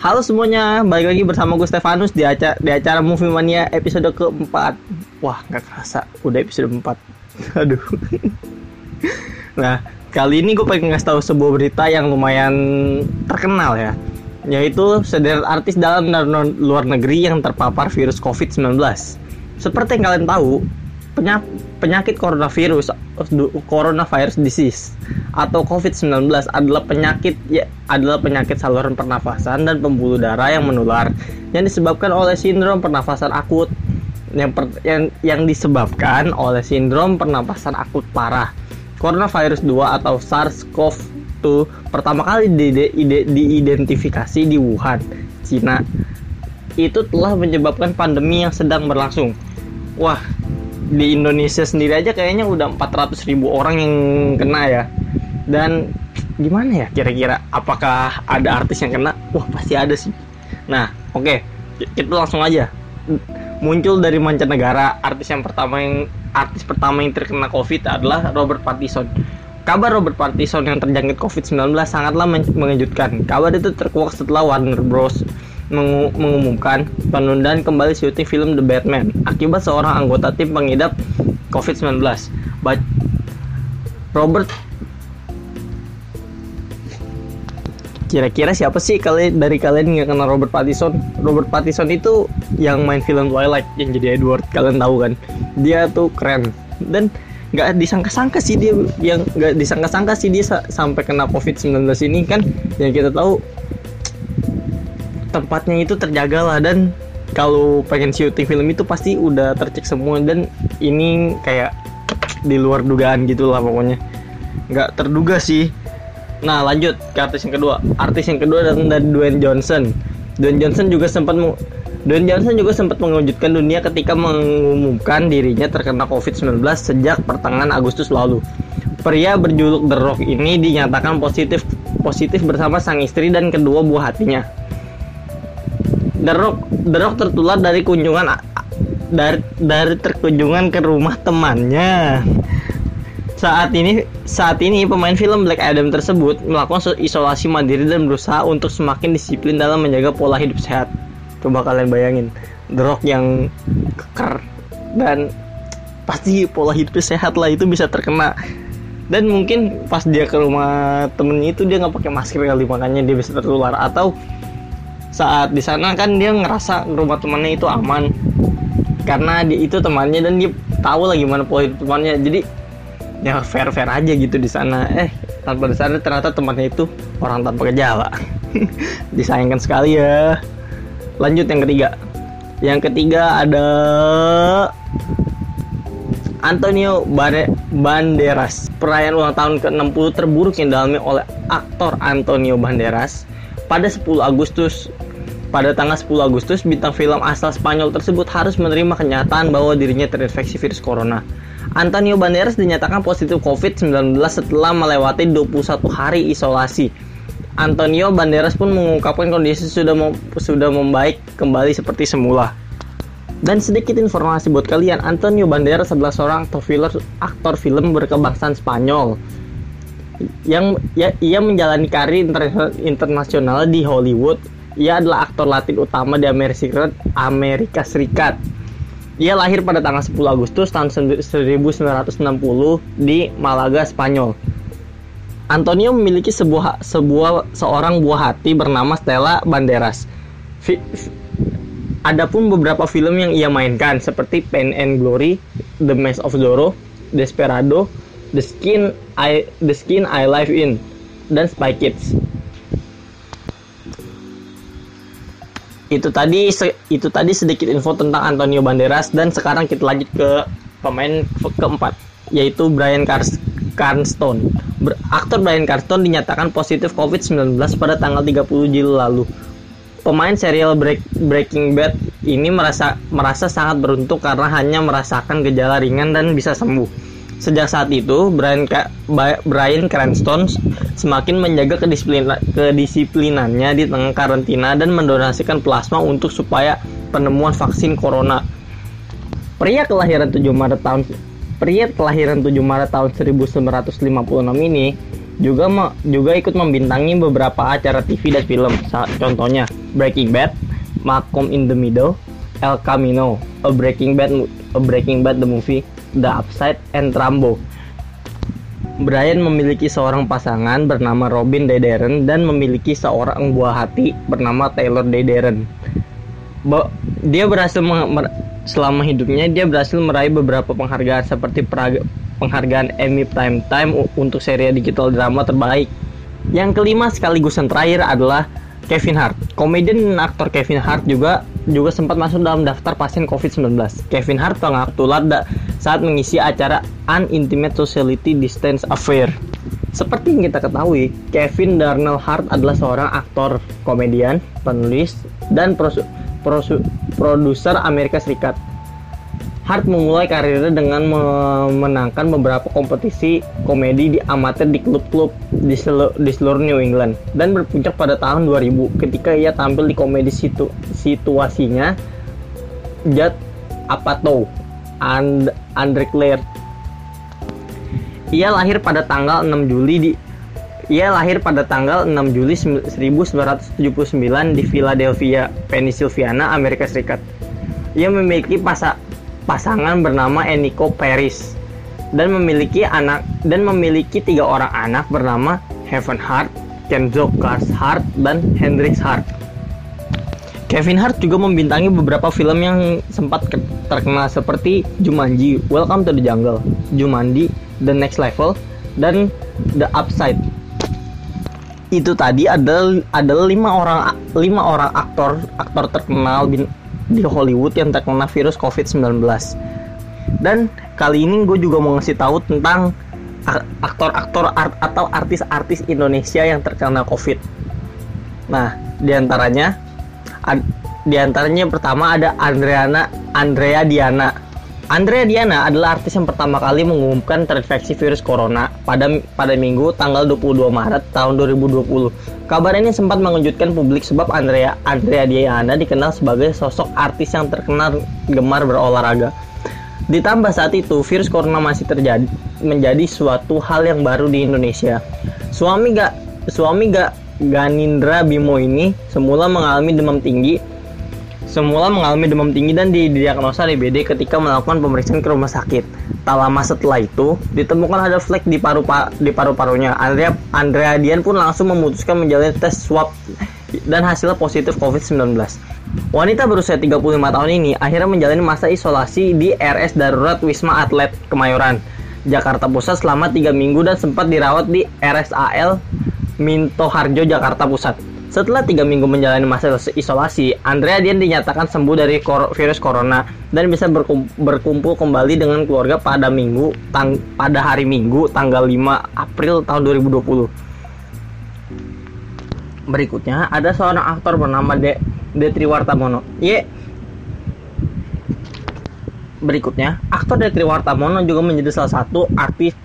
Halo semuanya, balik lagi bersama gue Stefanus di acara, di acara Movie Mania episode keempat. Wah, nggak kerasa, udah episode 4 Aduh. nah, kali ini gue pengen ngasih tahu sebuah berita yang lumayan terkenal ya, yaitu sederet artis dalam dan luar negeri yang terpapar virus COVID-19. Seperti yang kalian tahu, penyakit coronavirus coronavirus disease atau COVID-19 adalah penyakit ya adalah penyakit saluran pernafasan dan pembuluh darah yang menular yang disebabkan oleh sindrom pernafasan akut yang per, yang yang disebabkan oleh sindrom pernapasan akut parah. Coronavirus 2 atau SARS-CoV-2 pertama kali di, di, di, diidentifikasi di Wuhan, Cina. Itu telah menyebabkan pandemi yang sedang berlangsung. Wah, di Indonesia sendiri aja kayaknya udah 400 ribu orang yang kena ya. Dan gimana ya kira-kira? Apakah ada artis yang kena? Wah pasti ada sih. Nah oke. Okay, kita langsung aja. Muncul dari mancanegara artis yang pertama yang artis pertama yang terkena covid adalah Robert Pattinson. Kabar Robert Pattinson yang terjangkit COVID-19 sangatlah mengejutkan. Kabar itu terkuak setelah Warner Bros mengumumkan penundaan kembali syuting film The Batman akibat seorang anggota tim pengidap COVID-19. Robert Kira-kira siapa sih kalian dari kalian yang kenal Robert Pattinson? Robert Pattinson itu yang main film Twilight yang jadi Edward, kalian tahu kan? Dia tuh keren dan nggak disangka-sangka sih dia yang nggak disangka-sangka sih dia sampai kena COVID-19 ini kan yang kita tahu tempatnya itu terjaga lah. Dan kalau pengen syuting film itu pasti udah tercek semua. Dan ini kayak di luar dugaan gitu lah pokoknya. Nggak terduga sih. Nah lanjut ke artis yang kedua. Artis yang kedua datang dari Dwayne Johnson. Dwayne Johnson juga sempat Dwayne Johnson juga sempat mengejutkan dunia ketika mengumumkan dirinya terkena COVID-19 sejak pertengahan Agustus lalu. Pria berjuluk The Rock ini dinyatakan positif positif bersama sang istri dan kedua buah hatinya. The Rock, The Rock tertular dari kunjungan dari dari terkunjungan ke rumah temannya. Saat ini saat ini pemain film Black Adam tersebut melakukan isolasi mandiri dan berusaha untuk semakin disiplin dalam menjaga pola hidup sehat. Coba kalian bayangin, The Rock yang keker dan pasti pola hidup sehat lah itu bisa terkena dan mungkin pas dia ke rumah temennya itu dia nggak pakai masker kali makanya dia bisa tertular atau saat di sana kan dia ngerasa rumah temannya itu aman. Karena dia itu temannya dan dia tahu lah gimana hidup temannya. Jadi ya fair fair aja gitu di sana. Eh tanpa di sana ternyata temannya itu orang tanpa gejala. Disayangkan sekali ya. Lanjut yang ketiga. Yang ketiga ada Antonio Banderas. Perayaan ulang tahun ke-60 terburuk yang dialami oleh aktor Antonio Banderas pada 10 Agustus pada tanggal 10 Agustus, bintang film asal Spanyol tersebut harus menerima kenyataan bahwa dirinya terinfeksi virus corona. Antonio Banderas dinyatakan positif COVID-19 setelah melewati 21 hari isolasi. Antonio Banderas pun mengungkapkan kondisi sudah mem sudah membaik kembali seperti semula. Dan sedikit informasi buat kalian, Antonio Banderas adalah seorang aktor film, aktor film berkebangsaan Spanyol yang ya, ia menjalani karir internasional di Hollywood ia adalah aktor Latin utama di Amerika Serikat. Ia lahir pada tanggal 10 Agustus tahun 1960 di Malaga, Spanyol. Antonio memiliki sebuah sebuah seorang buah hati bernama Stella Banderas. Adapun beberapa film yang ia mainkan seperti Pain and Glory, The Mask of Zorro, Desperado, The Skin I The Skin I Live In, dan Spy Kids. Itu tadi itu tadi sedikit info tentang Antonio Banderas dan sekarang kita lanjut ke pemain keempat yaitu Brian Cranston. Aktor Brian Cranston dinyatakan positif COVID-19 pada tanggal 30 Juli lalu. Pemain serial Break, Breaking Bad ini merasa merasa sangat beruntung karena hanya merasakan gejala ringan dan bisa sembuh. Sejak saat itu, Brian, Brian Cranston semakin menjaga kedisiplinan, kedisiplinannya di tengah karantina dan mendonasikan plasma untuk supaya penemuan vaksin corona. Pria kelahiran 7 Maret tahun pria kelahiran 7 Maret tahun 1956 ini juga juga ikut membintangi beberapa acara TV dan film. Contohnya, Breaking Bad, Malcolm in the Middle, El Camino, A Breaking Bad, A Breaking Bad the movie, The Upside, and Rambo. Brian memiliki seorang pasangan bernama Robin Dederen dan memiliki seorang buah hati bernama Taylor Dederen. Dia berhasil selama hidupnya dia berhasil meraih beberapa penghargaan seperti penghargaan Emmy Prime Time untuk serial digital drama terbaik. Yang kelima sekaligus yang terakhir adalah Kevin Hart. Komedian dan aktor Kevin Hart juga juga sempat masuk dalam daftar pasien COVID-19. Kevin Hart tengah tertular saat mengisi acara An Intimate Sociality Distance Affair. Seperti yang kita ketahui, Kevin Darnell Hart adalah seorang aktor, komedian, penulis, dan produser Amerika Serikat. Hart memulai karirnya dengan memenangkan beberapa kompetisi komedi di amatir di klub-klub di, selu di seluruh New England dan berpuncak pada tahun 2000 ketika ia tampil di komedi situ situasinya Judd Apatow and Andre Claire. Ia lahir pada tanggal 6 Juli di ia lahir pada tanggal 6 Juli 1979 di Philadelphia, Pennsylvania, Amerika Serikat. Ia memiliki pasak pasangan bernama Eniko Paris dan memiliki anak dan memiliki tiga orang anak bernama Heaven Hart, Kenzo Cars Hart, dan Hendrix Hart. Kevin Hart juga membintangi beberapa film yang sempat terkenal seperti Jumanji, Welcome to the Jungle, Jumanji, The Next Level, dan The Upside. Itu tadi adalah adalah lima orang lima orang aktor aktor terkenal di Hollywood yang terkena virus COVID-19. Dan kali ini gue juga mau ngasih tahu tentang aktor-aktor art atau artis-artis Indonesia yang terkena COVID. Nah, di antaranya di antaranya pertama ada Andreana Andrea Diana Andrea Diana adalah artis yang pertama kali mengumumkan terinfeksi virus corona pada pada Minggu tanggal 22 Maret tahun 2020. Kabar ini sempat mengejutkan publik sebab Andrea Andrea Diana dikenal sebagai sosok artis yang terkenal gemar berolahraga. Ditambah saat itu virus corona masih terjadi menjadi suatu hal yang baru di Indonesia. Suami gak suami gak Ganindra Bimo ini semula mengalami demam tinggi semula mengalami demam tinggi dan didiagnosa DBD ketika melakukan pemeriksaan ke rumah sakit. Tak lama setelah itu, ditemukan ada flek di paru di paru-parunya. Andrea Andrea Dian pun langsung memutuskan menjalani tes swab dan hasilnya positif COVID-19. Wanita berusia 35 tahun ini akhirnya menjalani masa isolasi di RS Darurat Wisma Atlet Kemayoran, Jakarta Pusat selama 3 minggu dan sempat dirawat di RSAL Minto Harjo, Jakarta Pusat. Setelah tiga minggu menjalani masa isolasi, Andrea Dian dinyatakan sembuh dari virus corona dan bisa berkum berkumpul kembali dengan keluarga pada minggu tang pada hari Minggu tanggal 5 April tahun 2020. Berikutnya ada seorang aktor bernama De Detri Wartamono. Ye. Berikutnya, aktor Detri Wartamono juga menjadi salah satu artis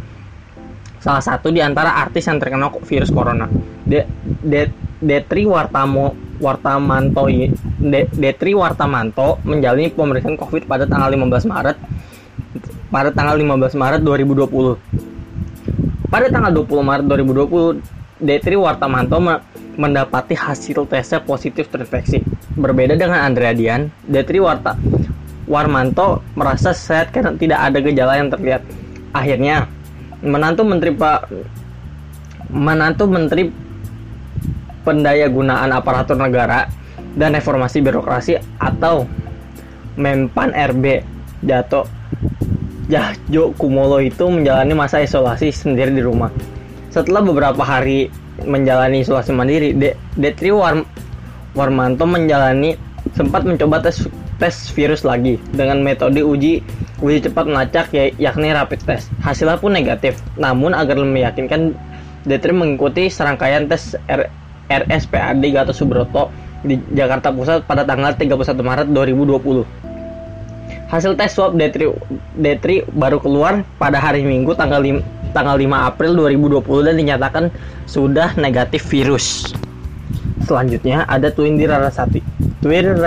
salah satu di antara artis yang terkena virus corona. De, De Detri Wartamo Wartamanto De, Detri Wartamanto menjalani pemeriksaan COVID pada tanggal 15 Maret pada tanggal 15 Maret 2020. Pada tanggal 20 Maret 2020, Detri Wartamanto mendapati hasil tesnya positif terinfeksi. Berbeda dengan Andrea Dian, Detri Warta Warmanto merasa sehat karena tidak ada gejala yang terlihat. Akhirnya, menantu Menteri Pak menantu Menteri pendaya gunaan aparatur negara dan reformasi birokrasi atau Mempan RB Jato Jahjo Kumolo itu menjalani masa isolasi sendiri di rumah. Setelah beberapa hari menjalani isolasi mandiri, De Detri War Warmanto menjalani sempat mencoba tes tes virus lagi dengan metode uji uji cepat melacak ya, yakni rapid test. Hasilnya pun negatif. Namun agar meyakinkan Detri mengikuti serangkaian tes R RSPAD Gatot Subroto di Jakarta Pusat pada tanggal 31 Maret 2020. Hasil tes swab D3, D3 baru keluar pada hari Minggu tanggal 5, tanggal 5 April 2020 dan dinyatakan sudah negatif virus. Selanjutnya ada Twindi Rarasati. Twindi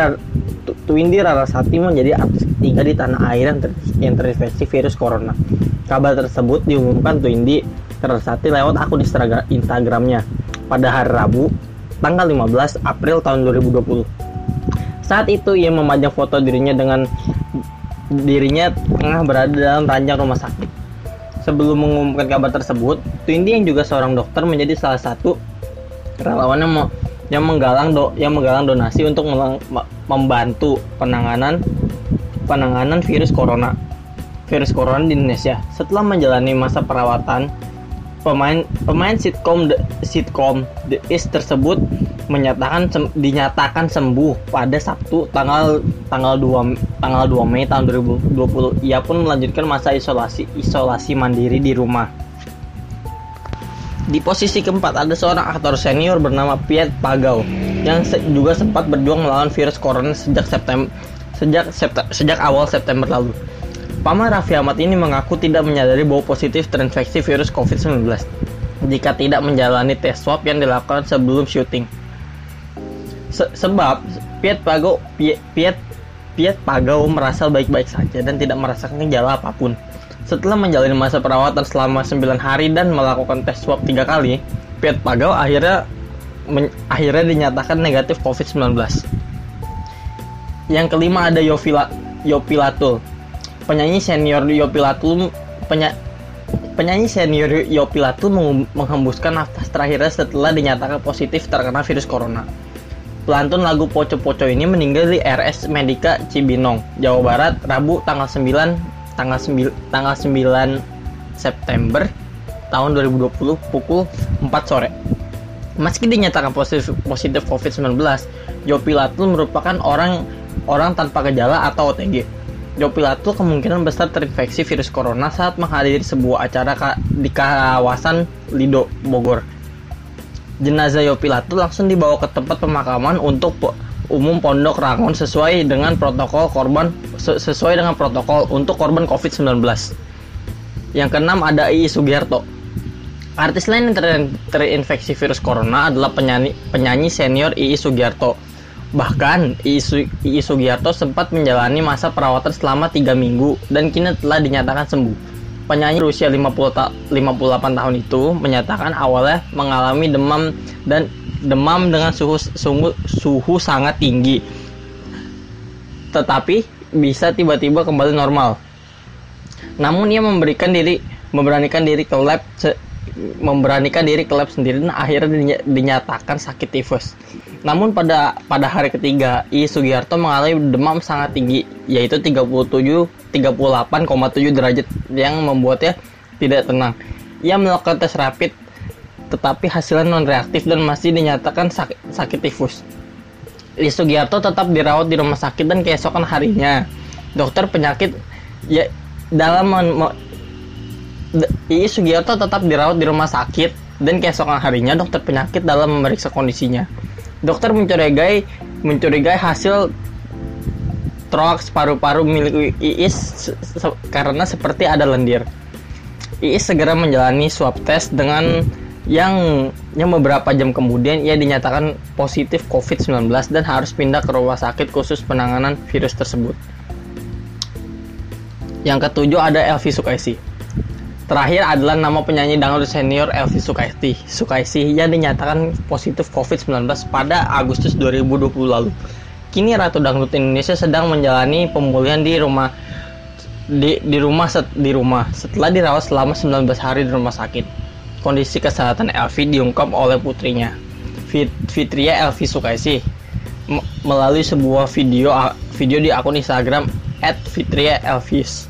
Rarasati menjadi artis ketiga di tanah air yang, ter, yang terinfeksi virus corona. Kabar tersebut diumumkan Twindi Rarasati lewat akun Instagramnya pada hari Rabu tanggal 15 April tahun 2020. Saat itu ia memajang foto dirinya dengan dirinya tengah berada dalam ranjang rumah sakit. Sebelum mengumumkan kabar tersebut, Twindy yang juga seorang dokter menjadi salah satu relawan yang, yang menggalang do, yang menggalang donasi untuk membantu penanganan penanganan virus corona virus corona di Indonesia. Setelah menjalani masa perawatan, pemain pemain sitkom The, sitkom The Is tersebut menyatakan sem, dinyatakan sembuh pada Sabtu tanggal tanggal 2 tanggal 2 Mei tahun 2020. Ia pun melanjutkan masa isolasi isolasi mandiri di rumah. Di posisi keempat ada seorang aktor senior bernama Piet Pagau yang se juga sempat berjuang melawan virus corona sejak September sejak sejak awal September lalu. Paman Raffi Ahmad ini mengaku tidak menyadari bahwa positif terinfeksi virus COVID-19 jika tidak menjalani tes swab yang dilakukan sebelum syuting. Se sebab Piet Pagau Piet Piet Pagau merasa baik-baik saja dan tidak merasakan gejala apa pun. Setelah menjalani masa perawatan selama 9 hari dan melakukan tes swab tiga kali, Piet Pagau akhirnya akhirnya dinyatakan negatif COVID-19. Yang kelima ada Yovila, Yopilatul. Penyanyi senior Yopilatul penya, penyanyi senior Yopilatul menghembuskan nafas terakhirnya setelah dinyatakan positif terkena virus corona. Pelantun lagu Poco Poco ini meninggal di RS Medika Cibinong, Jawa Barat, Rabu tanggal 9 tanggal 9 tanggal 9 September tahun 2020 pukul 4 sore. Meski dinyatakan positif positif COVID-19, Yopilatul merupakan orang orang tanpa gejala atau OTG. Yopilatul kemungkinan besar terinfeksi virus corona saat menghadiri sebuah acara di kawasan Lido, Bogor. Jenazah Yopilatul langsung dibawa ke tempat pemakaman untuk umum Pondok Rangon sesuai dengan protokol korban sesuai dengan protokol untuk korban COVID-19. Yang keenam ada I Sugiharto. Artis lain yang ter terinfeksi virus corona adalah penyanyi, penyanyi senior II Sugiharto. Bahkan II Sugiharto sempat menjalani masa perawatan selama 3 minggu dan kini telah dinyatakan sembuh. Penyanyi berusia 50 ta 58 tahun itu menyatakan awalnya mengalami demam dan demam dengan suhu suhu, suhu sangat tinggi. Tetapi bisa tiba-tiba kembali normal. Namun ia memberikan diri memberanikan diri ke lab memberanikan diri ke lab sendiri dan akhirnya dinyatakan sakit tifus. Namun pada pada hari ketiga I Sugiharto mengalami demam sangat tinggi yaitu 37 38,7 derajat yang membuatnya tidak tenang ia melakukan tes rapid tetapi hasilnya non reaktif dan masih dinyatakan sakit, sakit tifus. Sugiarto tetap dirawat di rumah sakit dan keesokan harinya dokter penyakit ya dalam I Sugiarto tetap dirawat di rumah sakit dan keesokan harinya dokter penyakit dalam memeriksa kondisinya. Dokter mencurigai mencurigai hasil troaks paru-paru milik Iis karena seperti ada lendir. Iis segera menjalani swab test dengan yang yang beberapa jam kemudian ia dinyatakan positif COVID-19 dan harus pindah ke rumah sakit khusus penanganan virus tersebut. Yang ketujuh ada Elvi Sukaisi. Terakhir adalah nama penyanyi dangdut senior Elvi Sukaisi. Sukaisi yang dinyatakan positif COVID-19 pada Agustus 2020 lalu. Kini Ratu Dangdut Indonesia sedang menjalani pemulihan di rumah di, di rumah set, di rumah setelah dirawat selama 19 hari di rumah sakit kondisi kesehatan Elvi diungkap oleh putrinya, Fitria Elvi Sukaisi, melalui sebuah video video di akun Instagram @fitriaelvis.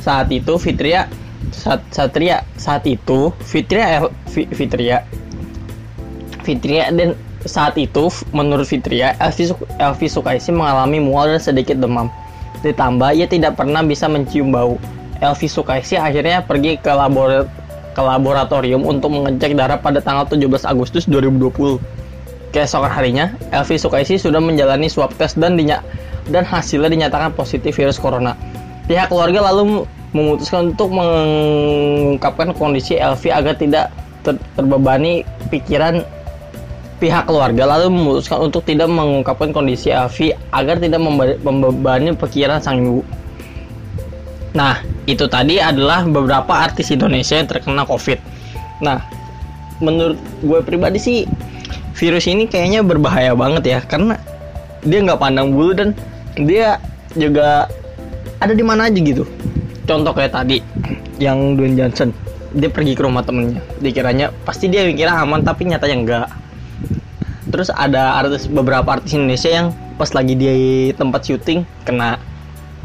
Saat itu Fitria saat Satria saat itu Fitria Fitria Fitria dan saat itu menurut Fitria Elvi, Elvi Sukaisi mengalami mual dan sedikit demam. Ditambah ia tidak pernah bisa mencium bau. Elvi Sukaisi akhirnya pergi ke laboratorium ke laboratorium untuk mengecek darah pada tanggal 17 Agustus 2020. Keesokan harinya, Elvi Sukaisi sudah menjalani swab test dan dinya dan hasilnya dinyatakan positif virus corona. Pihak keluarga lalu memutuskan untuk mengungkapkan kondisi Elvi agar tidak ter terbebani pikiran pihak keluarga lalu memutuskan untuk tidak mengungkapkan kondisi Elvi agar tidak membebani pikiran sang ibu. Nah, itu tadi adalah beberapa artis Indonesia yang terkena COVID. Nah, menurut gue pribadi sih virus ini kayaknya berbahaya banget ya karena dia nggak pandang bulu dan dia juga ada di mana aja gitu contoh kayak tadi yang Dwayne Johnson dia pergi ke rumah temennya dikiranya pasti dia mikirnya aman tapi nyatanya enggak terus ada artis beberapa artis Indonesia yang pas lagi di tempat syuting kena.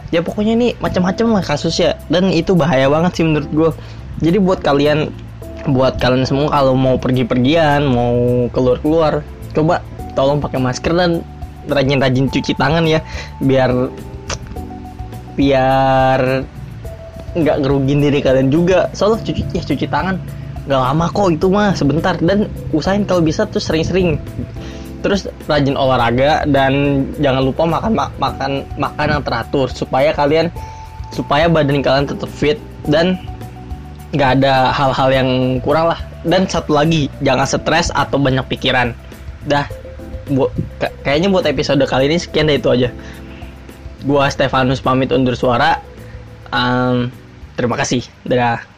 Ya pokoknya ini macam-macam lah kasusnya. Dan itu bahaya banget sih menurut gue jadi buat kalian buat kalian semua kalau mau pergi-pergian mau keluar-keluar coba tolong pakai masker dan rajin-rajin cuci tangan ya. Biar biar nggak ngerugin diri kalian juga. Soalnya cuci ya cuci tangan nggak lama kok itu mah sebentar. Dan usahain kalau bisa tuh sering-sering. Terus rajin olahraga dan jangan lupa makan makan makan yang teratur supaya kalian supaya badan kalian tetap fit dan nggak ada hal-hal yang kurang lah. Dan satu lagi jangan stres atau banyak pikiran. Dah bu kayaknya buat episode kali ini sekian deh itu aja. Gua Stefanus pamit undur suara. Um, terima kasih. Dadah